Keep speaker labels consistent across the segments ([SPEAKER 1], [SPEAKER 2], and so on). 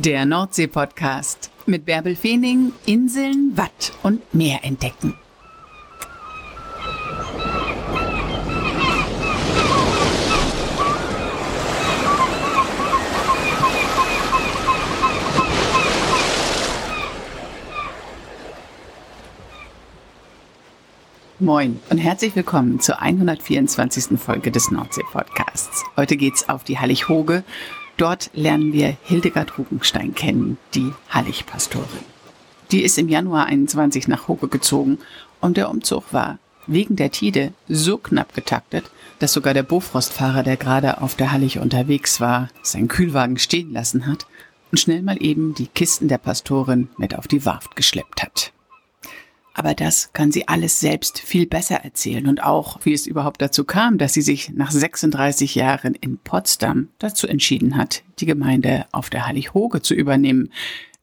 [SPEAKER 1] Der Nordsee-Podcast mit Bärbel Feening, Inseln, Watt und Meer entdecken. Moin und herzlich willkommen zur 124. Folge des Nordsee-Podcasts. Heute geht's auf die Hallig-Hoge. Dort lernen wir Hildegard Rugenstein kennen, die Hallig-Pastorin. Die ist im Januar 21 nach Hoge gezogen und der Umzug war wegen der Tide so knapp getaktet, dass sogar der Bofrostfahrer, der gerade auf der Hallig unterwegs war, seinen Kühlwagen stehen lassen hat und schnell mal eben die Kisten der Pastorin mit auf die Warft geschleppt hat. Aber das kann sie alles selbst viel besser erzählen und auch, wie es überhaupt dazu kam, dass sie sich nach 36 Jahren in Potsdam dazu entschieden hat, die Gemeinde auf der Hallig-Hoge zu übernehmen,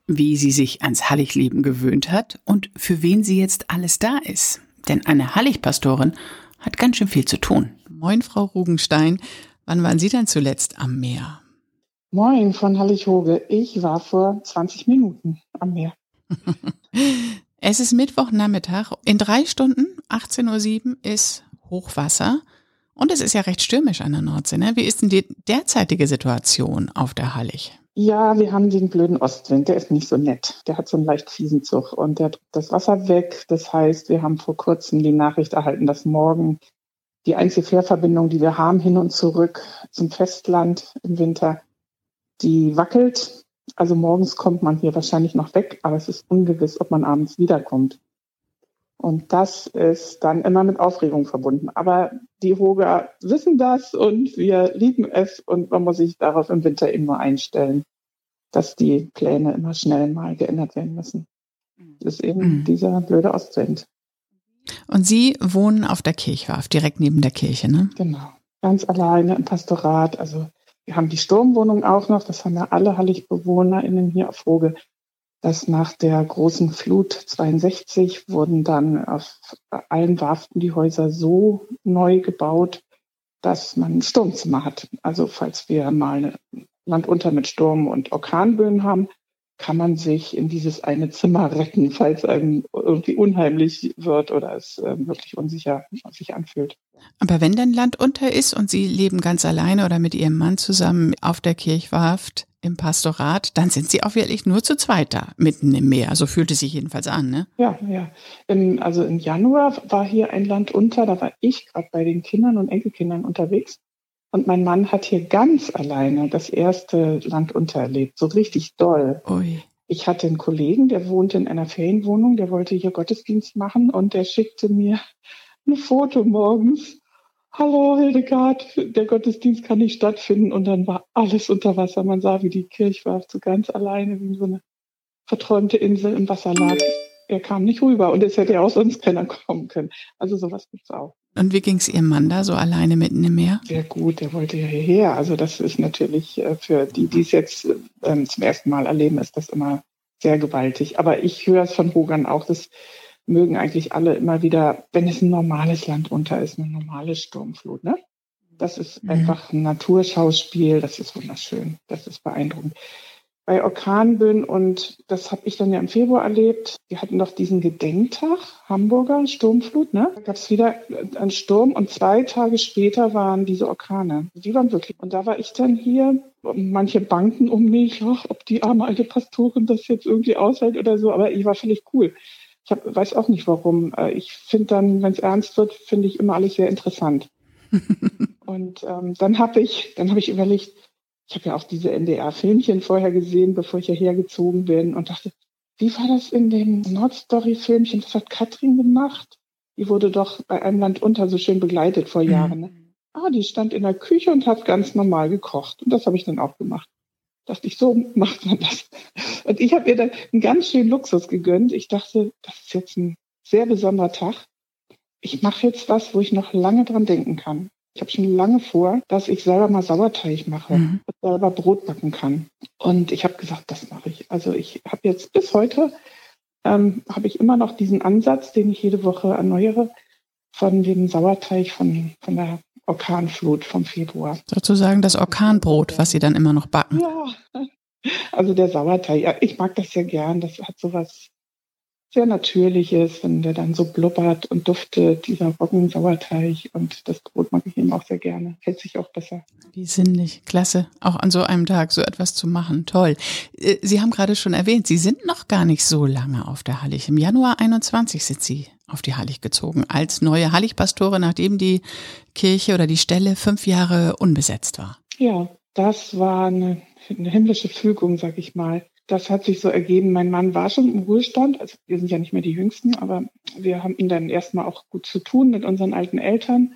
[SPEAKER 1] wie sie sich ans Halligleben gewöhnt hat und für wen sie jetzt alles da ist. Denn eine Hallig-Pastorin hat ganz schön viel zu tun. Moin, Frau Rugenstein. Wann waren Sie denn zuletzt am Meer?
[SPEAKER 2] Moin von Hallig-Hoge. Ich war vor 20 Minuten am Meer.
[SPEAKER 1] Es ist Mittwochnachmittag. In drei Stunden, 18.07 Uhr, ist Hochwasser. Und es ist ja recht stürmisch an der Nordsee. Ne? Wie ist denn die derzeitige Situation auf der Hallig?
[SPEAKER 2] Ja, wir haben den blöden Ostwind. Der ist nicht so nett. Der hat so einen leicht fiesen Zug und der drückt das Wasser weg. Das heißt, wir haben vor kurzem die Nachricht erhalten, dass morgen die einzige Fährverbindung, die wir haben, hin und zurück zum Festland im Winter, die wackelt. Also morgens kommt man hier wahrscheinlich noch weg, aber es ist ungewiss, ob man abends wiederkommt. Und das ist dann immer mit Aufregung verbunden. Aber die Hoger wissen das und wir lieben es und man muss sich darauf im Winter nur einstellen, dass die Pläne immer schnell mal geändert werden müssen. Das ist eben mhm. dieser blöde Ostwind.
[SPEAKER 1] Und Sie wohnen auf der Kirchwarf, direkt neben der Kirche, ne?
[SPEAKER 2] Genau. Ganz alleine im Pastorat. Also wir haben die Sturmwohnung auch noch, das haben ja alle HalligbewohnerInnen hier auf Roge. dass nach der großen Flut 62 wurden dann auf allen Warften die Häuser so neu gebaut, dass man ein Sturmzimmer hat. Also falls wir mal Land unter mit Sturm und Orkanböen haben, kann man sich in dieses eine Zimmer retten, falls einem irgendwie unheimlich wird oder es äh, wirklich unsicher sich anfühlt.
[SPEAKER 1] Aber wenn dann Land unter ist und Sie leben ganz alleine oder mit Ihrem Mann zusammen auf der Kirchwarft im Pastorat, dann sind Sie auch wirklich nur zu zweit da, mitten im Meer. So fühlt es sich jedenfalls an, ne?
[SPEAKER 2] Ja, ja. In, also im Januar war hier ein Land unter, da war ich gerade bei den Kindern und Enkelkindern unterwegs. Und mein Mann hat hier ganz alleine das erste Land untererlebt, so richtig doll. Ui. Ich hatte einen Kollegen, der wohnte in einer Ferienwohnung, der wollte hier Gottesdienst machen und der schickte mir ein Foto morgens. Hallo Hildegard, der Gottesdienst kann nicht stattfinden und dann war alles unter Wasser. Man sah, wie die Kirche war so ganz alleine, wie so eine verträumte Insel im Wasser lag. Er kam nicht rüber und es hätte ja auch sonst keiner kommen können. Also sowas gibt's auch.
[SPEAKER 1] Und wie ging es Ihrem Mann da so alleine mitten im Meer?
[SPEAKER 2] Sehr gut, der wollte ja hierher. Also das ist natürlich äh, für die, die es jetzt ähm, zum ersten Mal erleben, ist das immer sehr gewaltig. Aber ich höre es von Hogan auch, das mögen eigentlich alle immer wieder, wenn es ein normales Land unter ist, eine normale Sturmflut. Ne? Das ist mhm. einfach ein Naturschauspiel, das ist wunderschön, das ist beeindruckend bei Orkanböen und das habe ich dann ja im Februar erlebt. Wir hatten doch diesen Gedenktag, Hamburger Sturmflut, ne? Da gab es wieder einen Sturm und zwei Tage später waren diese Orkane. Die waren wirklich. Und da war ich dann hier, manche banken um mich, ach, ob die arme alte Pastorin das jetzt irgendwie aushält oder so, aber ich war völlig cool. Ich hab, weiß auch nicht warum. Äh, ich finde dann, wenn es ernst wird, finde ich immer alles sehr interessant. und ähm, dann habe ich, dann habe ich überlegt, ich habe ja auch diese NDR-Filmchen vorher gesehen, bevor ich hierher gezogen bin und dachte, wie war das in dem Nordstory-Filmchen? Das hat Katrin gemacht. Die wurde doch bei einem Land unter so schön begleitet vor mhm. Jahren. Ne? Ah, die stand in der Küche und hat ganz normal gekocht. Und das habe ich dann auch gemacht. Dachte ich, so macht man das. Und ich habe ihr dann einen ganz schönen Luxus gegönnt. Ich dachte, das ist jetzt ein sehr besonderer Tag. Ich mache jetzt was, wo ich noch lange dran denken kann. Ich habe schon lange vor, dass ich selber mal Sauerteig mache mhm. und selber Brot backen kann. Und ich habe gesagt, das mache ich. Also ich habe jetzt bis heute ähm, habe ich immer noch diesen Ansatz, den ich jede Woche erneuere, von dem Sauerteig von, von der Orkanflut vom Februar.
[SPEAKER 1] Sozusagen das Orkanbrot, was Sie dann immer noch backen.
[SPEAKER 2] Ja, Also der Sauerteig, ja, ich mag das sehr gern. Das hat sowas sehr Natürliches, wenn der dann so blubbert und duftet, dieser Roggensauerteig. Und das Brot mag ich eben auch sehr gerne. Hält sich auch besser.
[SPEAKER 1] Wie sinnlich. Klasse. Auch an so einem Tag so etwas zu machen. Toll. Äh, Sie haben gerade schon erwähnt, Sie sind noch gar nicht so lange auf der Hallig. Im Januar 21 sind Sie auf die Hallig gezogen als neue Halligpastore, nachdem die Kirche oder die Stelle fünf Jahre unbesetzt war.
[SPEAKER 2] Ja, das war eine, eine himmlische Fügung, sag ich mal das hat sich so ergeben. Mein Mann war schon im Ruhestand, also wir sind ja nicht mehr die Jüngsten, aber wir haben ihn dann erstmal auch gut zu tun mit unseren alten Eltern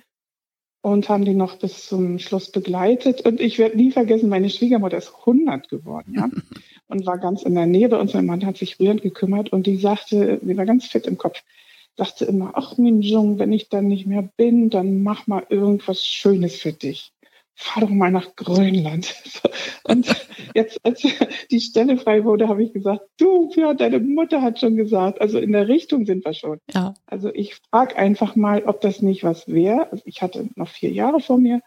[SPEAKER 2] und haben die noch bis zum Schluss begleitet. Und ich werde nie vergessen, meine Schwiegermutter ist 100 geworden, ja, und war ganz in der Nähe bei uns. Mein Mann hat sich rührend gekümmert und die sagte, sie war ganz fit im Kopf, dachte immer, ach Minjung, wenn ich dann nicht mehr bin, dann mach mal irgendwas Schönes für dich fahr doch mal nach Grönland. Und jetzt, als die Stelle frei wurde, habe ich gesagt, du, ja, deine Mutter hat schon gesagt, also in der Richtung sind wir schon. Ja. Also ich frage einfach mal, ob das nicht was wäre. Also ich hatte noch vier Jahre vor mir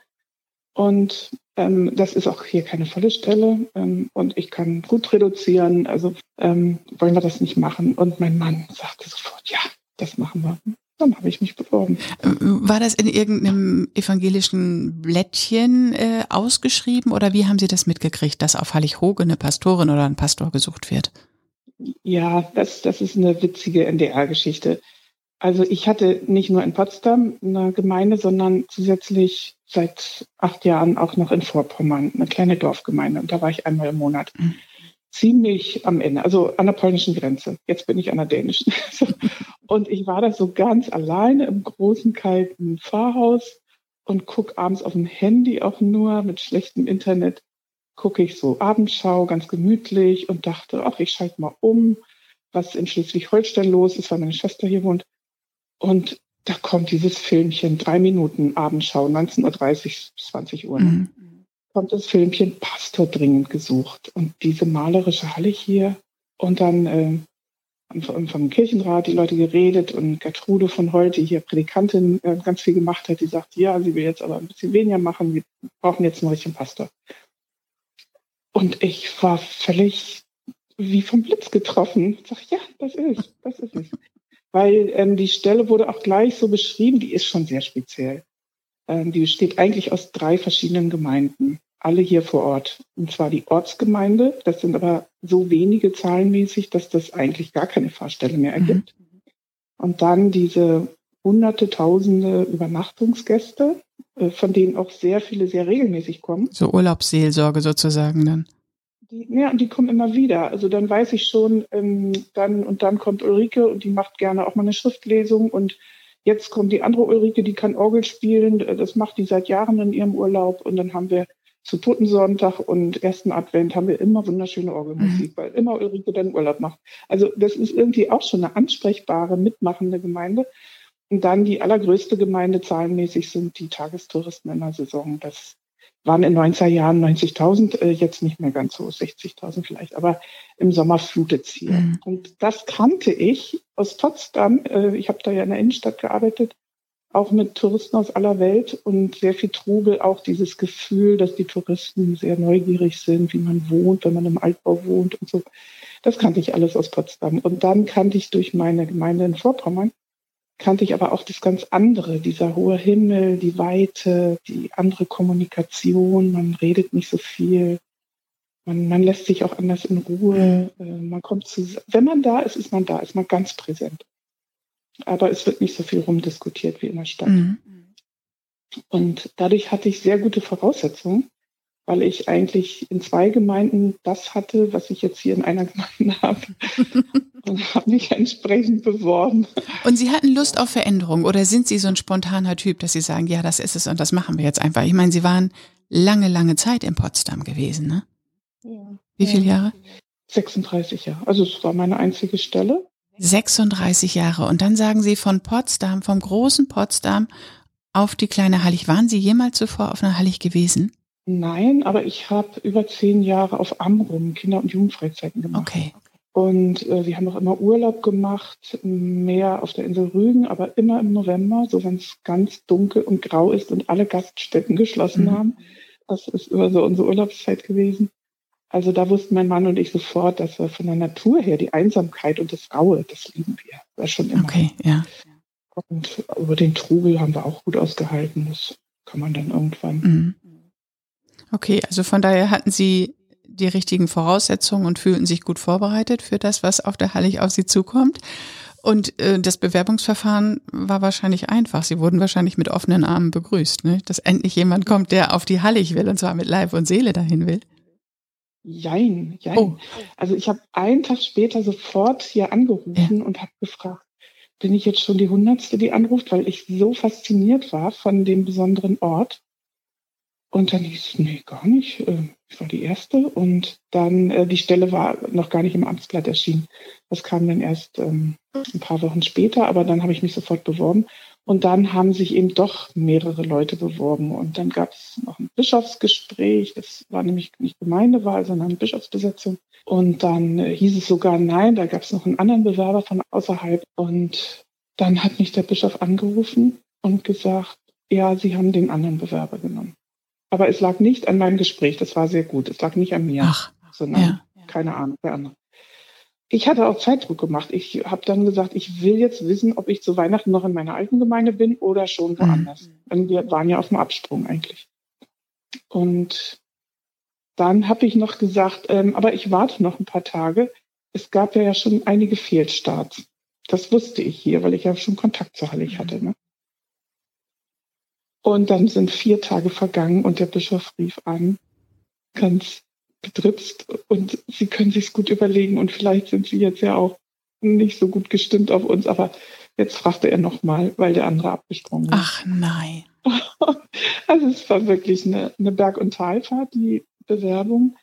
[SPEAKER 2] und ähm, das ist auch hier keine volle Stelle ähm, und ich kann gut reduzieren. Also ähm, wollen wir das nicht machen? Und mein Mann sagte sofort, ja, das machen wir. Dann habe ich mich beworben.
[SPEAKER 1] War das in irgendeinem evangelischen Blättchen äh, ausgeschrieben oder wie haben Sie das mitgekriegt, dass auf Hallig-Hoge eine Pastorin oder ein Pastor gesucht wird?
[SPEAKER 2] Ja, das, das ist eine witzige NDR-Geschichte. Also ich hatte nicht nur in Potsdam eine Gemeinde, sondern zusätzlich seit acht Jahren auch noch in Vorpommern, eine kleine Dorfgemeinde. Und da war ich einmal im Monat. Mhm ziemlich am Ende, also an der polnischen Grenze. Jetzt bin ich an der dänischen. und ich war da so ganz alleine im großen kalten Pfarrhaus und guck abends auf dem Handy auch nur mit schlechtem Internet, gucke ich so Abendschau, ganz gemütlich und dachte, ach, ich schalte mal um, was in Schleswig-Holstein los ist, weil meine Schwester hier wohnt. Und da kommt dieses Filmchen, drei Minuten Abendschau, 19.30 Uhr, 20 Uhr. Mhm kommt das Filmchen Pastor dringend gesucht. Und diese malerische Halle hier und dann äh, vom, Kirchenrat die Leute geredet und Gertrude von heute, hier Predikantin, äh, ganz viel gemacht hat, die sagt, ja, sie will jetzt aber ein bisschen weniger machen, wir brauchen jetzt einen richtigen Pastor. Und ich war völlig wie vom Blitz getroffen. Ich sag, ja, das ist, das ist es. Weil ähm, die Stelle wurde auch gleich so beschrieben, die ist schon sehr speziell. Ähm, die besteht eigentlich aus drei verschiedenen Gemeinden, alle hier vor Ort. Und zwar die Ortsgemeinde, das sind aber so wenige zahlenmäßig, dass das eigentlich gar keine Fahrstelle mehr mhm. ergibt. Mhm. Und dann diese hunderte, tausende Übernachtungsgäste, äh, von denen auch sehr viele sehr regelmäßig kommen.
[SPEAKER 1] So Urlaubsseelsorge sozusagen dann.
[SPEAKER 2] Die, ja, und die kommen immer wieder. Also dann weiß ich schon, ähm, dann und dann kommt Ulrike und die macht gerne auch mal eine Schriftlesung und Jetzt kommt die andere Ulrike, die kann Orgel spielen. Das macht die seit Jahren in ihrem Urlaub. Und dann haben wir zu Totensonntag und ersten Advent haben wir immer wunderschöne Orgelmusik, mhm. weil immer Ulrike dann Urlaub macht. Also das ist irgendwie auch schon eine ansprechbare, mitmachende Gemeinde. Und dann die allergrößte Gemeinde zahlenmäßig sind die Tagestouristen in der Saison. Das waren in 90er Jahren 90.000, äh, jetzt nicht mehr ganz so, 60.000 vielleicht, aber im Sommer flutet hier. Mhm. Und das kannte ich aus Potsdam. Äh, ich habe da ja in der Innenstadt gearbeitet, auch mit Touristen aus aller Welt und sehr viel Trubel, auch dieses Gefühl, dass die Touristen sehr neugierig sind, wie man wohnt, wenn man im Altbau wohnt und so. Das kannte ich alles aus Potsdam. Und dann kannte ich durch meine Gemeinde in Vorpommern kannte ich aber auch das ganz andere, dieser hohe Himmel, die Weite, die andere Kommunikation, man redet nicht so viel, man, man lässt sich auch anders in Ruhe, äh, man kommt zu, wenn man da ist, ist man da, ist man ganz präsent. Aber es wird nicht so viel rumdiskutiert wie in der Stadt. Mhm. Und dadurch hatte ich sehr gute Voraussetzungen, weil ich eigentlich in zwei Gemeinden das hatte, was ich jetzt hier in einer Gemeinde habe. und habe mich entsprechend beworben.
[SPEAKER 1] Und Sie hatten Lust auf Veränderung oder sind Sie so ein spontaner Typ, dass Sie sagen, ja, das ist es und das machen wir jetzt einfach? Ich meine, Sie waren lange, lange Zeit in Potsdam gewesen, ne? Ja. Wie viele Jahre?
[SPEAKER 2] 36 Jahre. Also es war meine einzige Stelle.
[SPEAKER 1] 36 Jahre. Und dann sagen Sie von Potsdam, vom großen Potsdam auf die kleine Hallig. Waren Sie jemals zuvor auf einer Hallig gewesen?
[SPEAKER 2] Nein, aber ich habe über zehn Jahre auf Amrum Kinder- und Jugendfreizeiten gemacht.
[SPEAKER 1] Okay.
[SPEAKER 2] Und äh, wir haben auch immer Urlaub gemacht, mehr auf der Insel Rügen, aber immer im November, so wenn es ganz dunkel und grau ist und alle Gaststätten geschlossen mhm. haben. Das ist immer so unsere Urlaubszeit gewesen. Also da wussten mein Mann und ich sofort, dass wir von der Natur her die Einsamkeit und das Raue, das lieben wir. Das schon immer.
[SPEAKER 1] Okay, ja.
[SPEAKER 2] Und über den Trubel haben wir auch gut ausgehalten. Das kann man dann irgendwann. Mhm.
[SPEAKER 1] Okay, also von daher hatten Sie die richtigen Voraussetzungen und fühlten sich gut vorbereitet für das, was auf der Hallig auf Sie zukommt. Und äh, das Bewerbungsverfahren war wahrscheinlich einfach. Sie wurden wahrscheinlich mit offenen Armen begrüßt, ne? dass endlich jemand kommt, der auf die Hallig will und zwar mit Leib und Seele dahin will.
[SPEAKER 2] Jein, jein. Oh. Also ich habe einen Tag später sofort hier angerufen ja. und habe gefragt, bin ich jetzt schon die Hundertste, die anruft, weil ich so fasziniert war von dem besonderen Ort. Und dann hieß es, nee, gar nicht. Ähm, ich war die Erste. Und dann, äh, die Stelle war noch gar nicht im Amtsblatt erschienen. Das kam dann erst ähm, ein paar Wochen später, aber dann habe ich mich sofort beworben. Und dann haben sich eben doch mehrere Leute beworben. Und dann gab es noch ein Bischofsgespräch. Das war nämlich nicht Gemeindewahl, sondern Bischofsbesetzung. Und dann äh, hieß es sogar nein, da gab es noch einen anderen Bewerber von außerhalb. Und dann hat mich der Bischof angerufen und gesagt, ja, Sie haben den anderen Bewerber genommen. Aber es lag nicht an meinem Gespräch, das war sehr gut. Es lag nicht an mir, Ach, sondern ja. keine Ahnung, wer andere. Ich hatte auch Zeitdruck gemacht. Ich habe dann gesagt, ich will jetzt wissen, ob ich zu Weihnachten noch in meiner alten Gemeinde bin oder schon woanders. Mhm. wir waren ja auf dem Absprung eigentlich. Und dann habe ich noch gesagt, ähm, aber ich warte noch ein paar Tage. Es gab ja, schon einige Fehlstarts. Das wusste ich hier, weil ich ja schon Kontakt zu Hallig hatte. Ne? Und dann sind vier Tage vergangen und der Bischof rief an, ganz betrittst und Sie können sich's gut überlegen und vielleicht sind Sie jetzt ja auch nicht so gut gestimmt auf uns, aber jetzt fragte er nochmal, weil der andere abgesprungen ist.
[SPEAKER 1] Ach nein.
[SPEAKER 2] Also es war wirklich eine, eine Berg- und Talfahrt, die Bewerbung.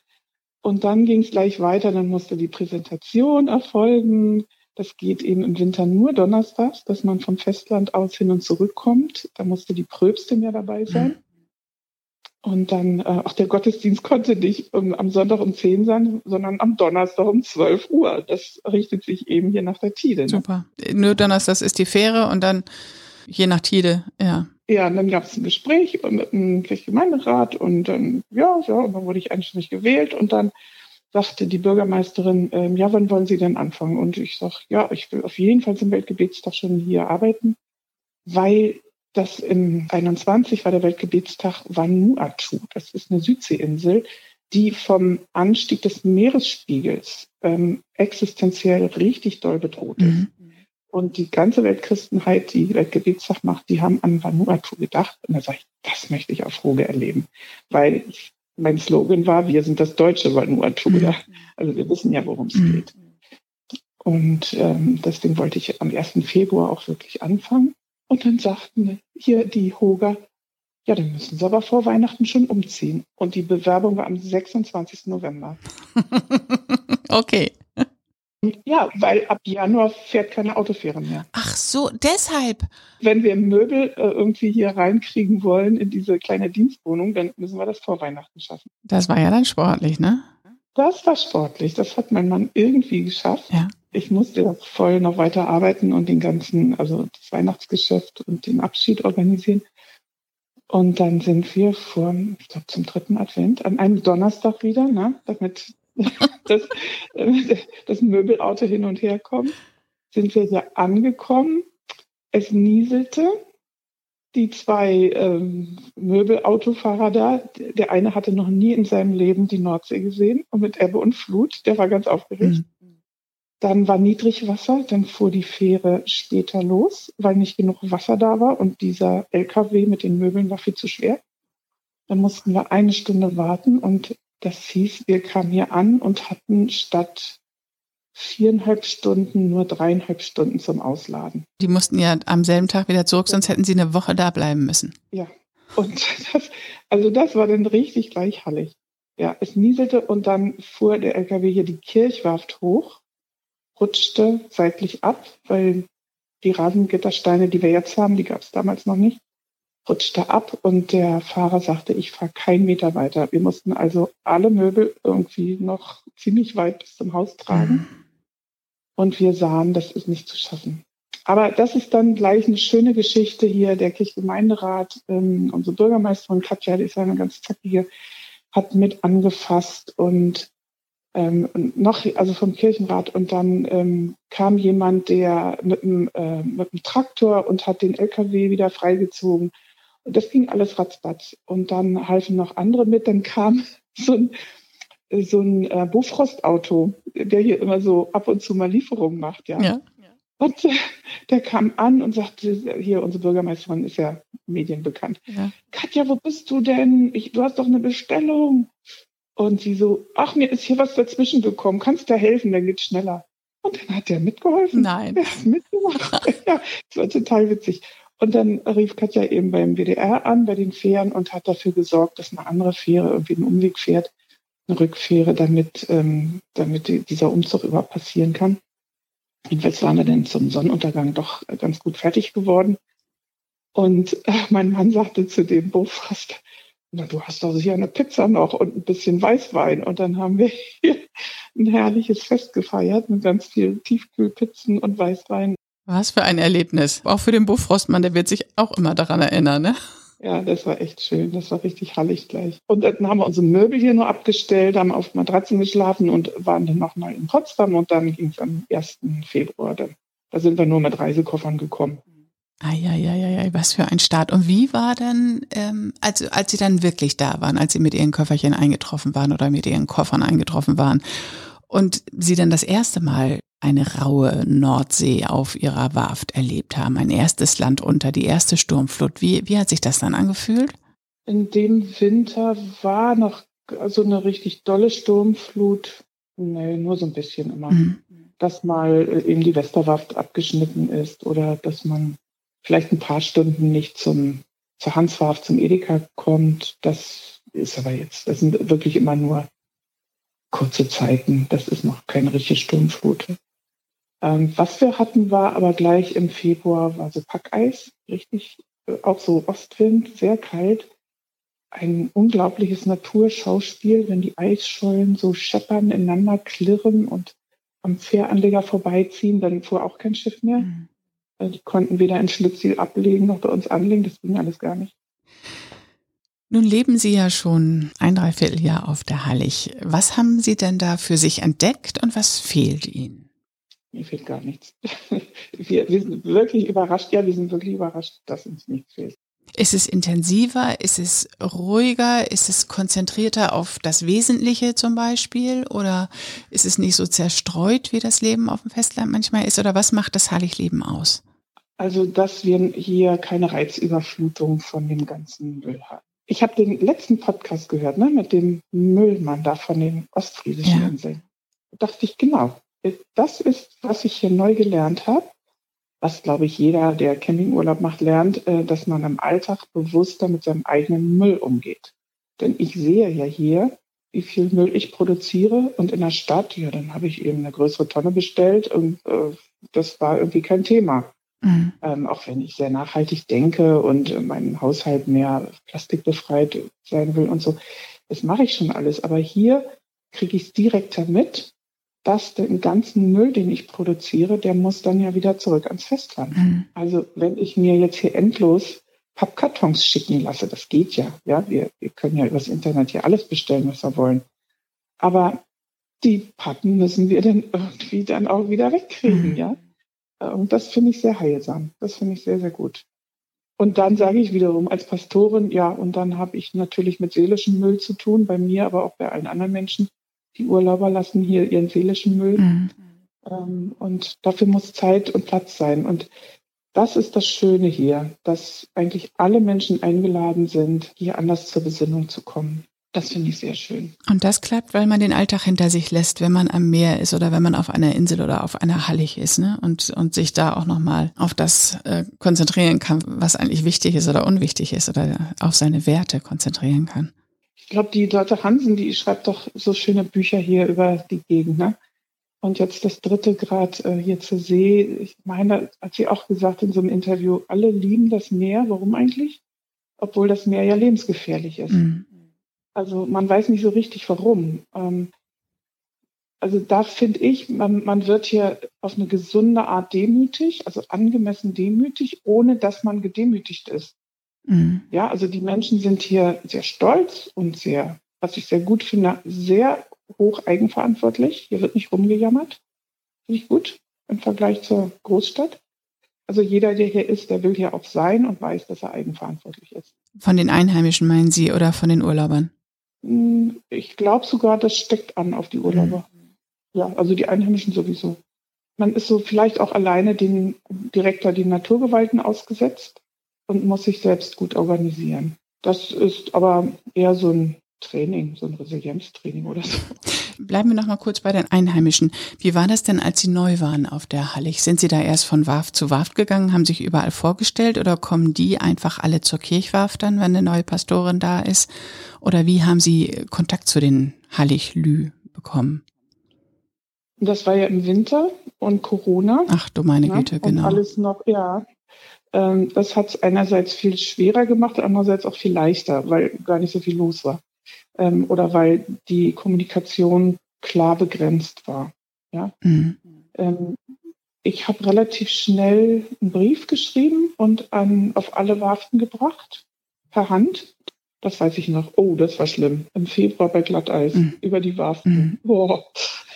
[SPEAKER 2] Und dann ging es gleich weiter, dann musste die Präsentation erfolgen. Das geht eben im Winter nur donnerstags, dass man vom Festland aus hin und zurück kommt. Da musste die Pröbstin ja dabei sein. Und dann, äh, auch der Gottesdienst konnte nicht um, am Sonntag um 10 sein, sondern am Donnerstag um 12 Uhr. Das richtet sich eben hier nach der Tide. Ne?
[SPEAKER 1] Super. Nur Donnerstags ist die Fähre und dann je nach Tide, ja.
[SPEAKER 2] Ja, und dann gab es ein Gespräch mit dem Kirchgemeinderat und dann, ja, ja, und dann wurde ich einstimmig gewählt und dann sagte die Bürgermeisterin, ähm, ja, wann wollen Sie denn anfangen? Und ich sage, ja, ich will auf jeden Fall zum Weltgebetstag schon hier arbeiten, weil das im 21 war der Weltgebetstag Vanuatu. Das ist eine Südseeinsel, die vom Anstieg des Meeresspiegels ähm, existenziell richtig doll bedroht ist. Mhm. Und die ganze Weltchristenheit, die Weltgebetstag macht, die haben an Vanuatu gedacht. Und da sage ich, das möchte ich auf Roge erleben. Weil mein Slogan war, wir sind das deutsche Vanuatu. Mhm. Also wir wissen ja, worum es mhm. geht. Und ähm, deswegen wollte ich am 1. Februar auch wirklich anfangen. Und dann sagten hier die Hoger, ja, dann müssen sie aber vor Weihnachten schon umziehen. Und die Bewerbung war am 26. November.
[SPEAKER 1] okay.
[SPEAKER 2] Ja, weil ab Januar fährt keine Autofähre mehr.
[SPEAKER 1] Ach so, deshalb.
[SPEAKER 2] Wenn wir Möbel äh, irgendwie hier reinkriegen wollen in diese kleine Dienstwohnung, dann müssen wir das vor Weihnachten schaffen.
[SPEAKER 1] Das war ja dann sportlich, ne?
[SPEAKER 2] Das war sportlich. Das hat mein Mann irgendwie geschafft. Ja. Ich musste voll noch weiter arbeiten und den ganzen, also das Weihnachtsgeschäft und den Abschied organisieren. Und dann sind wir vor, ich glaube, zum dritten Advent, an einem Donnerstag wieder, ne, damit das, das Möbelauto hin und her kommt, sind wir hier angekommen. Es nieselte. Die zwei ähm, Möbelautofahrer da, der eine hatte noch nie in seinem Leben die Nordsee gesehen und mit Ebbe und Flut, der war ganz aufgeregt. Mhm. Dann war Niedrigwasser, dann fuhr die Fähre später los, weil nicht genug Wasser da war und dieser LKW mit den Möbeln war viel zu schwer. Dann mussten wir eine Stunde warten und das hieß, wir kamen hier an und hatten statt viereinhalb Stunden nur dreieinhalb Stunden zum Ausladen.
[SPEAKER 1] Die mussten ja am selben Tag wieder zurück, sonst hätten sie eine Woche da bleiben müssen.
[SPEAKER 2] Ja, und das, also das war dann richtig gleich hallig. Ja, es nieselte und dann fuhr der LKW hier die Kirchwarft hoch, rutschte seitlich ab, weil die Rasengittersteine, die wir jetzt haben, die gab es damals noch nicht, rutschte ab und der Fahrer sagte, ich fahre keinen Meter weiter. Wir mussten also alle Möbel irgendwie noch ziemlich weit bis zum Haus tragen. Mhm. Und wir sahen, das ist nicht zu schaffen. Aber das ist dann gleich eine schöne Geschichte hier. Der Kirchgemeinderat, ähm, unsere Bürgermeisterin Katja, die ist ja eine ganz zackige, hat mit angefasst und ähm, noch, also vom Kirchenrat. Und dann ähm, kam jemand, der mit einem, äh, mit einem Traktor und hat den LKW wieder freigezogen. Und das ging alles ratzbatz. Und dann halfen noch andere mit. Dann kam so ein, so ein äh, Bofrost-Auto, der hier immer so ab und zu mal Lieferungen macht, ja. ja. Und äh, der kam an und sagte, hier, unsere Bürgermeisterin ist ja medienbekannt. Ja. Katja, wo bist du denn? Ich, du hast doch eine Bestellung. Und sie so, ach, mir ist hier was dazwischen gekommen, kannst du helfen, dann geht's schneller. Und dann hat der mitgeholfen.
[SPEAKER 1] Nein.
[SPEAKER 2] Der hat mitgemacht. ja, das war total witzig. Und dann rief Katja eben beim WDR an, bei den Fähren und hat dafür gesorgt, dass eine andere Fähre irgendwie einen Umweg fährt, eine Rückfähre, damit, ähm, damit die, dieser Umzug überhaupt passieren kann. Jedenfalls waren wir dann zum Sonnenuntergang doch ganz gut fertig geworden. Und äh, mein Mann sagte zu dem Bofast, na, du hast doch hier eine Pizza noch und ein bisschen Weißwein. Und dann haben wir hier ein herrliches Fest gefeiert mit ganz viel Tiefkühlpizzen und Weißwein.
[SPEAKER 1] Was für ein Erlebnis. Auch für den Bofrostmann, der wird sich auch immer daran erinnern, ne?
[SPEAKER 2] Ja, das war echt schön. Das war richtig hallig gleich. Und dann haben wir unsere Möbel hier nur abgestellt, haben auf Matratzen geschlafen und waren dann nochmal in Potsdam und dann ging es am 1. Februar. Dann, da sind wir nur mit Reisekoffern gekommen.
[SPEAKER 1] Eieieiei, was für ein Start. Und wie war denn, ähm, als, als Sie dann wirklich da waren, als Sie mit Ihren Köfferchen eingetroffen waren oder mit Ihren Koffern eingetroffen waren und Sie dann das erste Mal eine raue Nordsee auf Ihrer Warft erlebt haben, ein erstes Land unter, die erste Sturmflut. Wie, wie hat sich das dann angefühlt?
[SPEAKER 2] In dem Winter war noch so eine richtig dolle Sturmflut. Nee, nur so ein bisschen immer. Mhm. Dass mal eben die Westerwarft abgeschnitten ist oder dass man vielleicht ein paar Stunden nicht zum, zur Hanswarf, zum Edeka kommt. Das ist aber jetzt, das sind wirklich immer nur kurze Zeiten. Das ist noch keine richtige Sturmflut. Ähm, was wir hatten, war aber gleich im Februar, war so Packeis, richtig, äh, auch so Ostwind, sehr kalt. Ein unglaubliches Naturschauspiel, wenn die Eisschollen so scheppern, ineinander klirren und am Fähranleger vorbeiziehen, dann fuhr auch kein Schiff mehr. Mhm. Äh, die konnten weder in Schlüpfziel ablegen noch bei uns anlegen. Das ging alles gar nicht.
[SPEAKER 1] Nun leben Sie ja schon ein Dreivierteljahr auf der Hallig. Was haben Sie denn da für sich entdeckt und was fehlt Ihnen?
[SPEAKER 2] Mir fehlt gar nichts. Wir, wir sind wirklich überrascht. Ja, wir sind wirklich überrascht, dass uns nichts fehlt.
[SPEAKER 1] Ist es intensiver? Ist es ruhiger? Ist es konzentrierter auf das Wesentliche zum Beispiel? Oder ist es nicht so zerstreut, wie das Leben auf dem Festland manchmal ist? Oder was macht das Heiligleben aus?
[SPEAKER 2] Also, dass wir hier keine Reizüberflutung von dem ganzen Müll haben. Ich habe den letzten Podcast gehört, ne, mit dem Müllmann da von den ostfriesischen ja. Inseln. Da dachte ich, genau, das ist, was ich hier neu gelernt habe, was, glaube ich, jeder, der Campingurlaub macht, lernt, äh, dass man im Alltag bewusster mit seinem eigenen Müll umgeht. Denn ich sehe ja hier, wie viel Müll ich produziere und in der Stadt, ja, dann habe ich eben eine größere Tonne bestellt und äh, das war irgendwie kein Thema. Mhm. Ähm, auch wenn ich sehr nachhaltig denke und mein Haushalt mehr plastikbefreit sein will und so. Das mache ich schon alles. Aber hier kriege ich es direkter mit, dass den ganzen Müll, den ich produziere, der muss dann ja wieder zurück ans Festland. Mhm. Also wenn ich mir jetzt hier endlos Pappkartons schicken lasse, das geht ja. Ja, wir, wir können ja übers Internet hier alles bestellen, was wir wollen. Aber die Pappen müssen wir dann irgendwie dann auch wieder wegkriegen, mhm. ja. Und das finde ich sehr heilsam. Das finde ich sehr, sehr gut. Und dann sage ich wiederum als Pastorin, ja, und dann habe ich natürlich mit seelischem Müll zu tun, bei mir, aber auch bei allen anderen Menschen. Die Urlauber lassen hier ihren seelischen Müll. Mhm. Ähm, und dafür muss Zeit und Platz sein. Und das ist das Schöne hier, dass eigentlich alle Menschen eingeladen sind, hier anders zur Besinnung zu kommen. Das finde ich sehr schön.
[SPEAKER 1] Und das klappt, weil man den Alltag hinter sich lässt, wenn man am Meer ist oder wenn man auf einer Insel oder auf einer Hallig ist, ne? Und, und sich da auch nochmal auf das äh, konzentrieren kann, was eigentlich wichtig ist oder unwichtig ist oder auf seine Werte konzentrieren kann.
[SPEAKER 2] Ich glaube, die Lotte Hansen, die schreibt doch so schöne Bücher hier über die Gegend, ne? Und jetzt das dritte Grad äh, hier zur See. Ich meine, hat sie auch gesagt in so einem Interview, alle lieben das Meer. Warum eigentlich? Obwohl das Meer ja lebensgefährlich ist. Mhm. Also man weiß nicht so richtig warum. Ähm, also da finde ich, man, man wird hier auf eine gesunde Art demütig, also angemessen demütig, ohne dass man gedemütigt ist. Mhm. Ja, also die Menschen sind hier sehr stolz und sehr, was ich sehr gut finde, sehr hoch eigenverantwortlich. Hier wird nicht rumgejammert. Finde ich gut im Vergleich zur Großstadt. Also jeder, der hier ist, der will hier auch sein und weiß, dass er eigenverantwortlich ist.
[SPEAKER 1] Von den Einheimischen meinen Sie oder von den Urlaubern?
[SPEAKER 2] Hm, ich glaube sogar, das steckt an auf die Urlauber. Mhm. Ja, also die Einheimischen sowieso. Man ist so vielleicht auch alleine den direkter den Naturgewalten ausgesetzt und muss sich selbst gut organisieren. Das ist aber eher so ein Training, so ein Resilienztraining oder so.
[SPEAKER 1] Bleiben wir noch mal kurz bei den Einheimischen. Wie war das denn, als Sie neu waren auf der Hallig? Sind Sie da erst von Warft zu Warft gegangen, haben sich überall vorgestellt oder kommen die einfach alle zur Kirchwarft dann, wenn eine neue Pastorin da ist? Oder wie haben Sie Kontakt zu den Hallig-Lü bekommen?
[SPEAKER 2] Das war ja im Winter und Corona.
[SPEAKER 1] Ach du meine ja, Güte, genau.
[SPEAKER 2] Und alles noch, ja. Ähm, das hat es einerseits viel schwerer gemacht, andererseits auch viel leichter, weil gar nicht so viel los war ähm, oder weil die Kommunikation klar begrenzt war. Ja? Mhm. Ähm, ich habe relativ schnell einen Brief geschrieben und an, auf alle Warften gebracht, per Hand. Das weiß ich noch. Oh, das war schlimm. Im Februar bei Glatteis mhm. über die Warften. Mhm. Oh.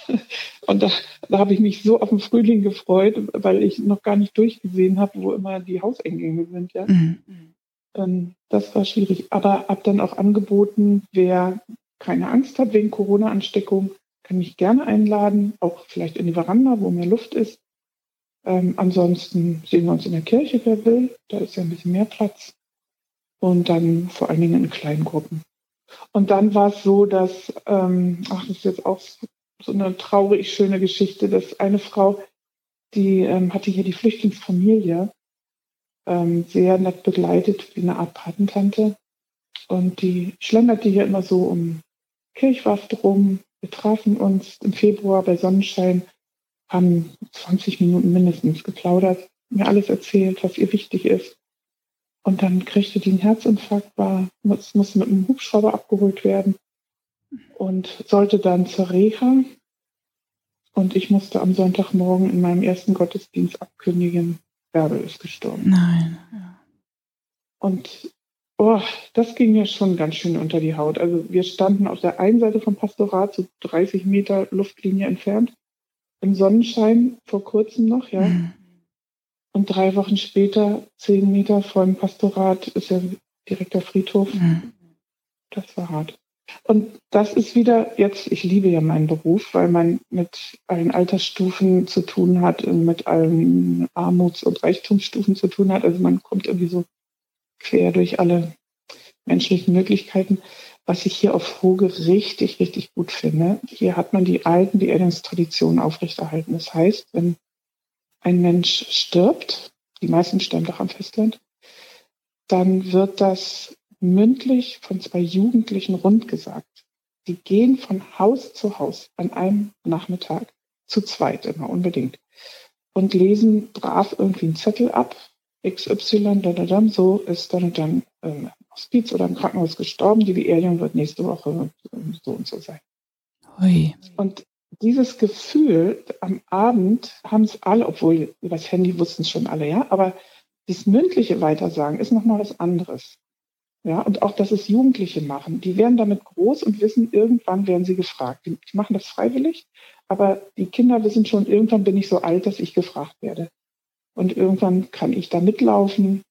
[SPEAKER 2] Und da, da habe ich mich so auf den Frühling gefreut, weil ich noch gar nicht durchgesehen habe, wo immer die Hauseingänge sind. Ja? Mhm. Ähm, das war schwierig. Aber habe dann auch angeboten, wer keine Angst hat wegen Corona-Ansteckung, kann mich gerne einladen, auch vielleicht in die Veranda, wo mehr Luft ist. Ähm, ansonsten sehen wir uns in der Kirche, wer will. Da ist ja ein bisschen mehr Platz. Und dann vor allen Dingen in kleinen Gruppen. Und dann war es so, dass, ähm, ach, das ist jetzt auch so eine traurig schöne Geschichte, dass eine Frau, die ähm, hatte hier die Flüchtlingsfamilie ähm, sehr nett begleitet, wie eine Art Patentante. Und die schlenderte hier immer so um Kirchwaft rum. Wir trafen uns im Februar bei Sonnenschein, haben 20 Minuten mindestens geplaudert, mir alles erzählt, was ihr wichtig ist. Und dann kriegte die einen Herzinfarkt, war, musste mit einem Hubschrauber abgeholt werden und sollte dann zur Reha. Und ich musste am Sonntagmorgen in meinem ersten Gottesdienst abkündigen, Bärbel ist gestorben.
[SPEAKER 1] Nein.
[SPEAKER 2] Und oh, das ging mir schon ganz schön unter die Haut. Also wir standen auf der einen Seite vom Pastorat, so 30 Meter Luftlinie entfernt, im Sonnenschein vor kurzem noch, ja. Mhm. Und drei Wochen später, zehn Meter vor dem Pastorat, ist ja direkt der Friedhof. Mhm. Das war hart. Und das ist wieder jetzt, ich liebe ja meinen Beruf, weil man mit allen Altersstufen zu tun hat und mit allen Armuts- und Reichtumsstufen zu tun hat. Also man kommt irgendwie so quer durch alle menschlichen Möglichkeiten. Was ich hier auf Hoge richtig, richtig gut finde, hier hat man die alten Beerdigungstraditionen aufrechterhalten. Das heißt, wenn ein Mensch stirbt, die meisten sterben doch am Festland, dann wird das mündlich von zwei Jugendlichen rundgesagt. Die gehen von Haus zu Haus an einem Nachmittag, zu zweit immer unbedingt, und lesen brav irgendwie einen Zettel ab, XY, da, da, da, so ist dann und dann ähm, Hospiz oder im Krankenhaus gestorben, die Beerdigung wird nächste Woche so und so sein.
[SPEAKER 1] Ui.
[SPEAKER 2] Und dieses Gefühl am Abend haben es alle, obwohl über das Handy wussten es schon alle, ja, aber das mündliche Weitersagen ist nochmal was anderes. Ja, und auch, dass es Jugendliche machen. Die werden damit groß und wissen, irgendwann werden sie gefragt. Die, machen das freiwillig, aber die Kinder wissen schon, irgendwann bin ich so alt, dass ich gefragt werde. Und irgendwann kann ich da mitlaufen.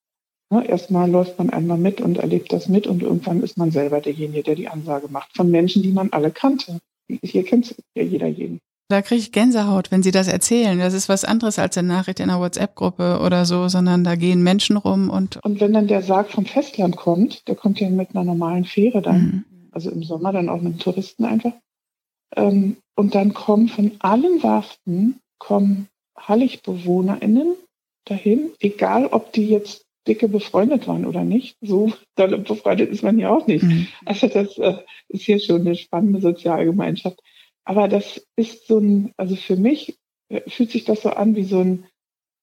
[SPEAKER 2] Ja, erstmal läuft man einmal mit und erlebt das mit und irgendwann ist man selber derjenige, der die Ansage macht von Menschen, die man alle kannte. Hier kennt ja jeder jeden.
[SPEAKER 1] Da kriege ich Gänsehaut, wenn Sie das erzählen. Das ist was anderes als eine Nachricht in einer WhatsApp-Gruppe oder so, sondern da gehen Menschen rum und.
[SPEAKER 2] Und wenn dann der Sarg vom Festland kommt, der kommt ja mit einer normalen Fähre dann, mhm. also im Sommer dann auch mit Touristen einfach. Ähm, und dann kommen von allen Warften kommen HalligbewohnerInnen dahin, egal ob die jetzt dicke befreundet waren oder nicht. So dann befreundet ist man ja auch nicht. Mhm. Also das äh, ist hier schon eine spannende Sozialgemeinschaft. Aber das ist so ein, also für mich äh, fühlt sich das so an wie so ein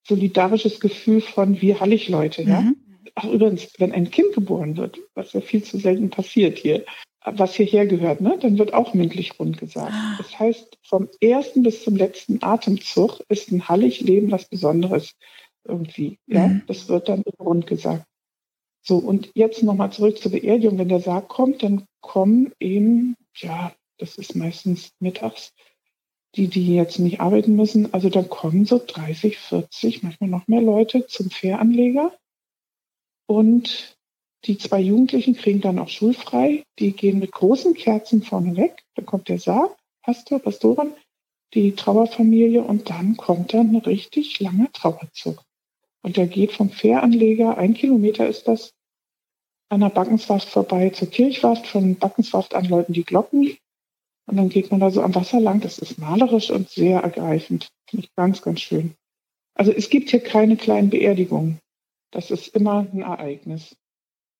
[SPEAKER 2] solidarisches Gefühl von wir Hallig-Leute, ja. Mhm. Ach, übrigens, wenn ein Kind geboren wird, was ja viel zu selten passiert hier, was hierher gehört, ne, dann wird auch mündlich rund gesagt. Ah. Das heißt, vom ersten bis zum letzten Atemzug ist ein Hallig-Leben was Besonderes irgendwie, ja. Mhm. Das wird dann rund gesagt. So, und jetzt nochmal zurück zur Beerdigung. Wenn der Sarg kommt, dann kommen eben, ja, Das ist meistens mittags. Die, die jetzt nicht arbeiten müssen, also da kommen so 30, 40, manchmal noch mehr Leute zum Fähranleger. Und die zwei Jugendlichen kriegen dann auch schulfrei. Die gehen mit großen Kerzen vorne weg. Dann kommt der Sarg, Pastor, Pastorin, die Trauerfamilie und dann kommt dann ein richtig langer Trauerzug. Und der geht vom Fähranleger, ein Kilometer ist das, an der Backenswaft vorbei zur Kirchwaft. Von Backenswaft an läuten die Glocken. Und dann geht man da so am Wasser lang. Das ist malerisch und sehr ergreifend. Finde ich ganz, ganz schön. Also es gibt hier keine kleinen Beerdigungen. Das ist immer ein Ereignis.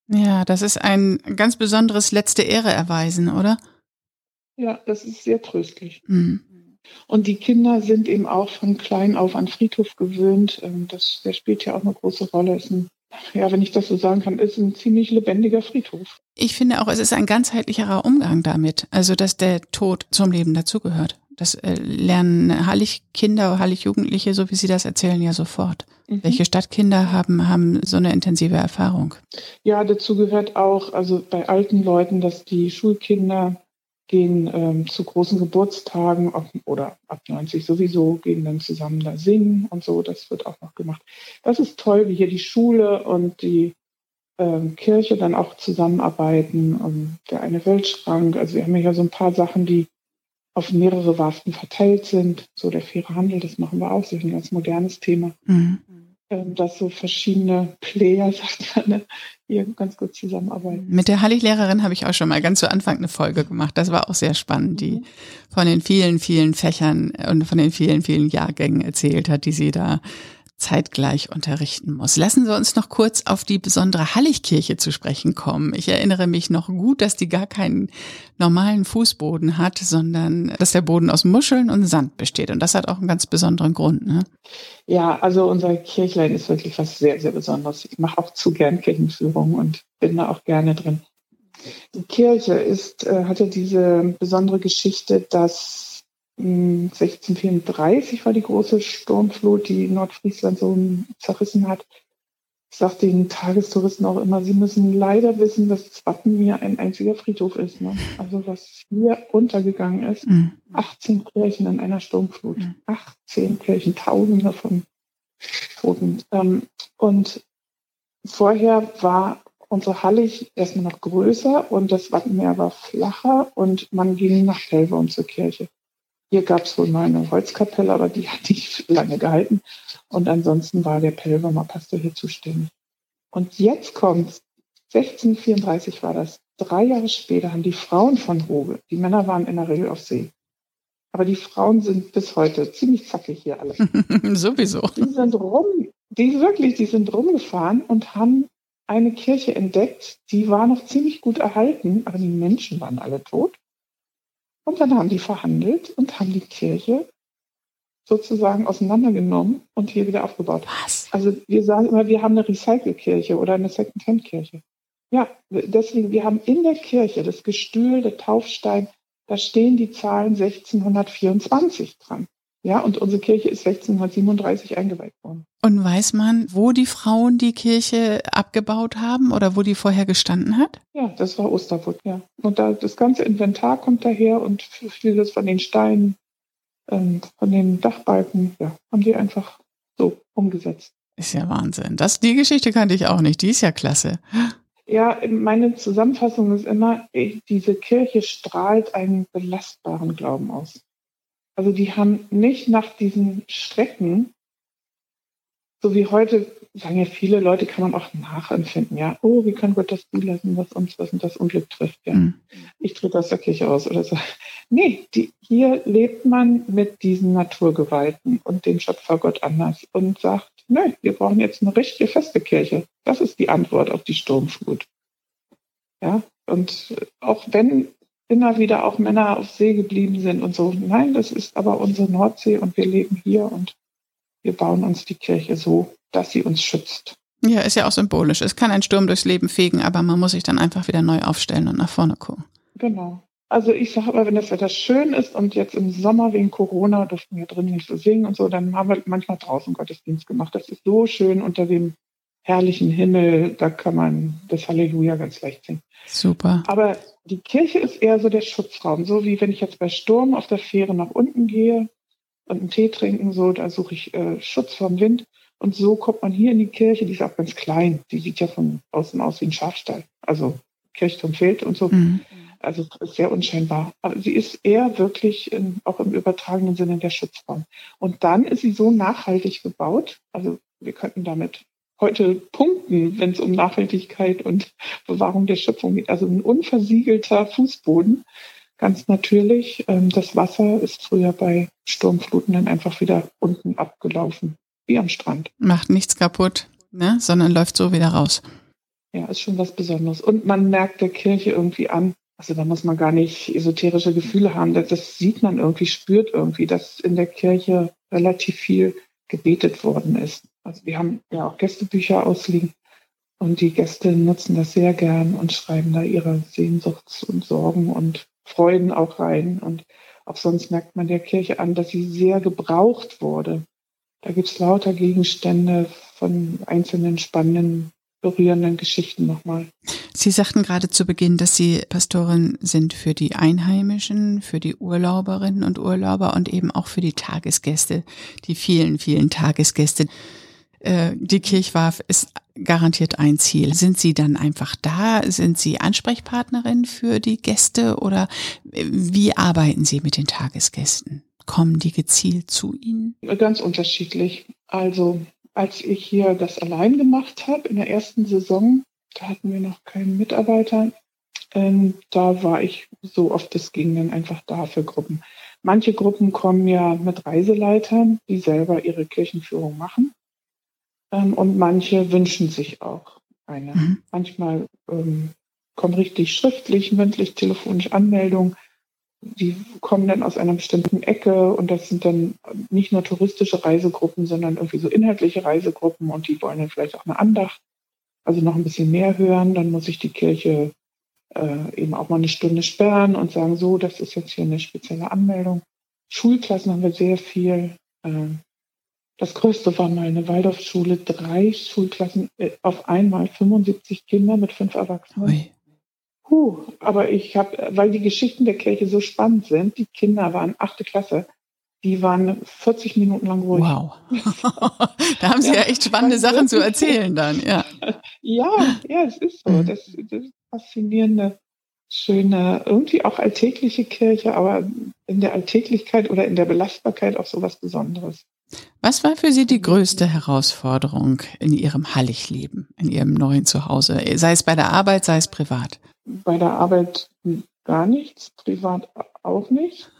[SPEAKER 1] Ja, das ist ein ganz besonderes letzte Ehre erweisen, oder?
[SPEAKER 2] Ja, das ist sehr tröstlich. Mhm. Und die Kinder sind eben auch von klein auf an Friedhof gewöhnt. Ähm, das, der spielt ja auch eine große Rolle. Ist ein, ja, wenn ich das so sagen kann, ist ein ziemlich lebendiger Friedhof.
[SPEAKER 1] Ich finde auch, es ist ein ganzheitlicherer Umgang damit. Also, dass der Tod zum Leben dazugehört. Das äh, lernen Hallig-Kinder, Hallig-Jugendliche, so wie Sie das erzählen, ja sofort. Mhm. Welche Stadtkinder haben, haben so eine intensive Erfahrung?
[SPEAKER 2] Ja, dazu gehört auch, also bei alten Leuten, dass die Schulkinder gehen ähm, zu großen Geburtstagen ab, oder ab 90 sowieso, gehen dann zusammen da singen und so. Das wird auch noch gemacht. Das ist toll, wie hier die Schule und die ähm, Kirche dann auch zusammenarbeiten. Und der eine Weltschrank, also wir haben ja so ein paar Sachen, die auf mehrere Warften verteilt sind. So der faire Handel, das machen wir auch. Das ist ein ganz modernes Thema. Mhm. Ähm, dass so verschiedene Player, sagt man, ne, hier ganz gut zusammenarbeiten.
[SPEAKER 1] Mit der Hallig-Lehrerin habe ich auch schon mal ganz zu Anfang eine Folge gemacht. Das war auch sehr spannend, die mhm. von den vielen, vielen Fächern und von den vielen, vielen Jahrgängen erzählt hat, die sie da zeitgleich unterrichten muss. Lassen Sie uns noch kurz auf die besondere Halligkirche zu sprechen kommen. Ich erinnere mich noch gut, dass die gar keinen normalen Fußboden hat, sondern dass der Boden aus Muscheln und Sand besteht. Und das hat auch einen ganz besonderen Grund. Ne?
[SPEAKER 2] Ja, also unser Kirchlein ist wirklich was sehr, sehr Besonderes. Ich mache auch zu gern Kirchenführung und bin da auch gerne drin. Die Kirche ist, äh, hatte diese besondere Geschichte, dass 1634 war die große Sturmflut, die Nordfriesland so zerrissen hat. Ich sage den Tagestouristen auch immer, sie müssen leider wissen, dass Zwappenmir ein einziger Friedhof ist. Ne? Also was hier untergegangen ist, mhm. 18 Kirchen in einer Sturmflut. Mhm. 18 Kirchen, Tausende von Toten. Ähm, und vorher war unsere Hallig erstmal noch größer und das Wattenmeer war flacher und man ging nach Pelvorm zur Kirche. Hier gab es wohl mal eine Holzkapelle, aber die hat nicht lange gehalten. Und ansonsten war der Pelvermer Pastor hier zuständig. Und jetzt kommt 1634 war das. Drei Jahre später haben die Frauen von Hoge, die Männer waren in der Regel auf See. Aber die Frauen sind bis heute ziemlich zackig hier alle.
[SPEAKER 1] Sowieso.
[SPEAKER 2] Die sind rum, die wirklich, die sind rumgefahren und haben eine Kirche entdeckt, die war noch ziemlich gut erhalten, aber die Menschen waren alle tot. Und dann haben die verhandelt und haben die Kirche sozusagen auseinandergenommen und hier wieder aufgebaut.
[SPEAKER 1] Was?
[SPEAKER 2] Also wir sagen immer, wir haben eine Recycle-Kirche oder eine Second-Hand-Kirche. Ja, deswegen, wir haben in der Kirche das Gestühl, der Taufstein, da stehen die Zahlen 1624 dran. Ja, und unsere Kirche ist 1637 eingeweiht worden.
[SPEAKER 1] Und weiß man, wo die Frauen die Kirche abgebaut haben oder wo die vorher gestanden hat?
[SPEAKER 2] Ja, das war Osterwood, ja. Und da, das ganze Inventar kommt daher und vieles von den Steinen, ähm, von den Dachbalken, ja, haben die einfach so umgesetzt.
[SPEAKER 1] Ist ja Wahnsinn. Das, die Geschichte kannte ich auch nicht. Die ist ja klasse.
[SPEAKER 2] Ja, meine Zusammenfassung ist immer, diese Kirche strahlt einen belastbaren Glauben aus. Also die haben nicht nach diesen Strecken, so wie heute, sagen ja viele Leute, kann man auch nachempfinden, ja, oh, wie kann Gott das zulassen, was uns was und das Unglück trifft, ja. Mhm. Ich trete aus der Kirche aus oder so. Nee, die, hier lebt man mit diesen Naturgewalten und dem Schöpfer Gott anders und sagt, nö, wir brauchen jetzt eine richtige feste Kirche. Das ist die Antwort auf die Sturmflut. Ja, und auch wenn immer wieder auch Männer auf See geblieben sind und so. Nein, das ist aber unsere Nordsee und wir leben hier und wir bauen uns die Kirche so, dass sie uns schützt.
[SPEAKER 1] Ja, ist ja auch symbolisch. Es kann ein Sturm durchs Leben fegen, aber man muss sich dann einfach wieder neu aufstellen und nach vorne gucken.
[SPEAKER 2] Genau. Also ich sage aber, wenn das Wetter schön ist und jetzt im Sommer wegen Corona durften wir drin nicht so singen und so, dann haben wir manchmal draußen Gottesdienst gemacht. Das ist so schön unter dem herrlichen Himmel, da kann man das Halleluja ganz leicht singen.
[SPEAKER 1] Super.
[SPEAKER 2] Aber die Kirche ist eher so der Schutzraum, so wie wenn ich jetzt bei Sturm auf der Fähre nach unten gehe und einen Tee trinken, so, da suche ich äh, Schutz vom Wind. Und so kommt man hier in die Kirche, die ist auch ganz klein, die sieht ja von außen aus wie ein Schafstall. Also Kirchturm fehlt und so. Mhm. Also ist sehr unscheinbar. Aber sie ist eher wirklich in, auch im übertragenen Sinne der Schutzraum. Und dann ist sie so nachhaltig gebaut. Also wir könnten damit heute punkten, wenn es um Nachhaltigkeit und Bewahrung der Schöpfung geht. Also ein unversiegelter Fußboden, ganz natürlich. Ähm, das Wasser ist früher bei Sturmfluten dann einfach wieder unten abgelaufen, wie am Strand.
[SPEAKER 1] Macht nichts kaputt, ne? sondern läuft so wieder raus.
[SPEAKER 2] Ja, ist schon was Besonderes. Und man merkt der Kirche irgendwie an, also da muss man gar nicht esoterische Gefühle haben. Das sieht man irgendwie, spürt irgendwie, dass in der Kirche relativ viel gebetet worden ist. Also wir haben ja auch Gästebücher ausliegen und die Gäste nutzen das sehr gern und schreiben da ihre Sehnsuchts- und Sorgen und Freuden auch rein. Und auch sonst merkt man der Kirche an, dass sie sehr gebraucht wurde. Da gibt es lauter Gegenstände von einzelnen spannenden, berührenden Geschichten nochmal.
[SPEAKER 1] Sie sagten gerade zu Beginn, dass Sie Pastorin sind für die Einheimischen, für die Urlauberinnen und Urlauber und eben auch für die Tagesgäste, die vielen, vielen Tagesgäste. Äh, die Kirchwarf ist garantiert ein Ziel. Sind Sie dann einfach da? Sind Sie Ansprechpartnerin für die Gäste oder äh, wie arbeiten Sie mit den Tagesgästen? Kommen die gezielt zu Ihnen?
[SPEAKER 2] Ganz unterschiedlich. Also als ich hier das allein gemacht habe in der ersten Saison, da hatten wir noch keinen Mitarbeiter. Ähm, da war ich so oft es ging dann einfach da für Gruppen. Manche Gruppen kommen ja mit Reiseleitern, die selber ihre Kirchenführung machen. Ähm, und manche wünschen sich auch eine. Mhm. Manchmal ähm, kommen richtig schriftlich, mündlich, telefonisch Anmeldungen. Die kommen dann aus einer bestimmten Ecke und das sind dann nicht nur touristische Reisegruppen, sondern irgendwie so inhaltliche Reisegruppen und die wollen dann vielleicht auch eine Andacht, also noch ein bisschen mehr hören. Dann muss ich die Kirche äh, eben auch mal eine Stunde sperren und sagen, so, das ist jetzt hier eine spezielle Anmeldung. Schulklassen haben wir sehr viel. Äh, das größte war mal eine Waldorfschule, drei Schulklassen äh, auf einmal, 75 Kinder mit fünf Erwachsenen. Ui. Puh, aber ich habe, weil die Geschichten der Kirche so spannend sind, die Kinder waren achte Klasse, die waren 40 Minuten lang ruhig.
[SPEAKER 1] Wow. da haben Sie ja, ja echt spannende Sachen zu erzählen dann, ja.
[SPEAKER 2] Ja, ja, es ist so. Mhm. Das, das ist faszinierende, schöne, irgendwie auch alltägliche Kirche, aber in der Alltäglichkeit oder in der Belastbarkeit auch so was Besonderes.
[SPEAKER 1] Was war für Sie die größte Herausforderung in Ihrem Hallig-Leben, in Ihrem neuen Zuhause? Sei es bei der Arbeit, sei es privat?
[SPEAKER 2] Bei der Arbeit gar nichts, privat auch nicht.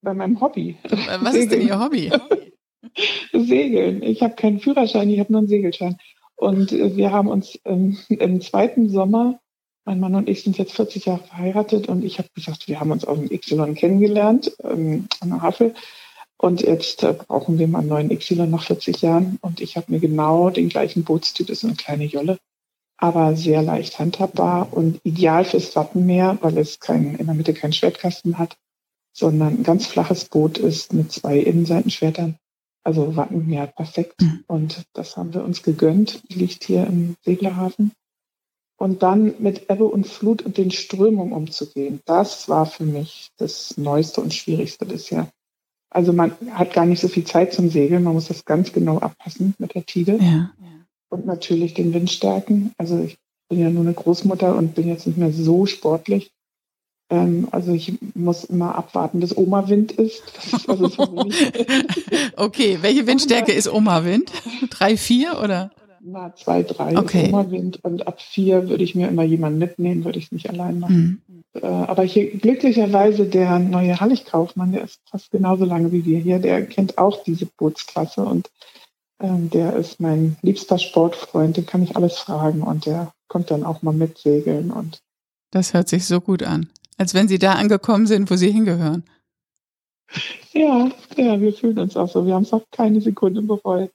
[SPEAKER 2] Bei meinem Hobby.
[SPEAKER 1] Was ist denn Ihr Hobby?
[SPEAKER 2] Segeln. Ich habe keinen Führerschein, ich habe nur einen Segelschein. Und wir haben uns ähm, im zweiten Sommer, mein Mann und ich sind jetzt 40 Jahre verheiratet und ich habe gesagt, wir haben uns auf dem Y kennengelernt, ähm, an der Havel. Und jetzt äh, brauchen wir mal einen neuen Y nach 40 Jahren. Und ich habe mir genau den gleichen Bootstyp, ist eine kleine Jolle, aber sehr leicht handhabbar und ideal fürs Wattenmeer, weil es kein, in der Mitte keinen Schwertkasten hat, sondern ein ganz flaches Boot ist mit zwei Innenseitenschwertern. Also Wattenmeer perfekt. Mhm. Und das haben wir uns gegönnt. Liegt hier im Seglerhafen. Und dann mit Ebbe und Flut und den Strömungen umzugehen, das war für mich das Neueste und Schwierigste bisher. Also man hat gar nicht so viel Zeit zum Segeln, man muss das ganz genau abpassen mit der Tide. Ja. Und natürlich den Windstärken. Also ich bin ja nur eine Großmutter und bin jetzt nicht mehr so sportlich. Ähm, also ich muss immer abwarten, bis Oma-Wind ist. ist also
[SPEAKER 1] okay, welche Windstärke ist Oma-Wind? Drei, vier oder?
[SPEAKER 2] Na, zwei, drei okay. ist Oma-Wind und ab vier würde ich mir immer jemanden mitnehmen, würde ich es nicht allein machen. Mhm. Äh, aber hier glücklicherweise der neue Halligkaufmann, der ist fast genauso lange wie wir hier, der kennt auch diese Bootsklasse und ähm, der ist mein liebster Sportfreund, den kann ich alles fragen und der kommt dann auch mal mitsegeln und
[SPEAKER 1] das hört sich so gut an, als wenn Sie da angekommen sind, wo Sie hingehören.
[SPEAKER 2] Ja, ja, wir fühlen uns auch so. Wir haben es auch keine Sekunde bereut.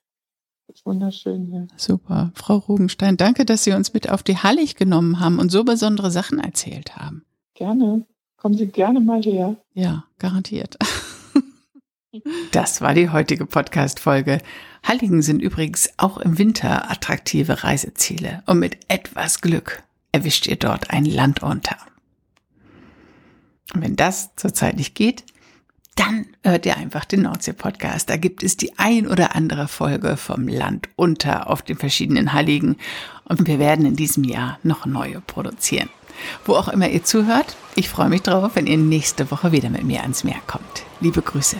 [SPEAKER 2] Das ist wunderschön hier.
[SPEAKER 1] Super. Frau Rugenstein, danke, dass Sie uns mit auf die Hallig genommen haben und so besondere Sachen erzählt haben.
[SPEAKER 2] Gerne. Kommen Sie gerne mal her.
[SPEAKER 1] Ja, garantiert. Das war die heutige Podcast-Folge. Halligen sind übrigens auch im Winter attraktive Reiseziele und mit etwas Glück erwischt ihr dort ein Land unter. Und wenn das zurzeit nicht geht, dann hört ihr einfach den Nordsee-Podcast. Da gibt es die ein oder andere Folge vom Land unter auf den verschiedenen Halligen und wir werden in diesem Jahr noch neue produzieren. Wo auch immer ihr zuhört, ich freue mich drauf, wenn ihr nächste Woche wieder mit mir ans Meer kommt. Liebe Grüße.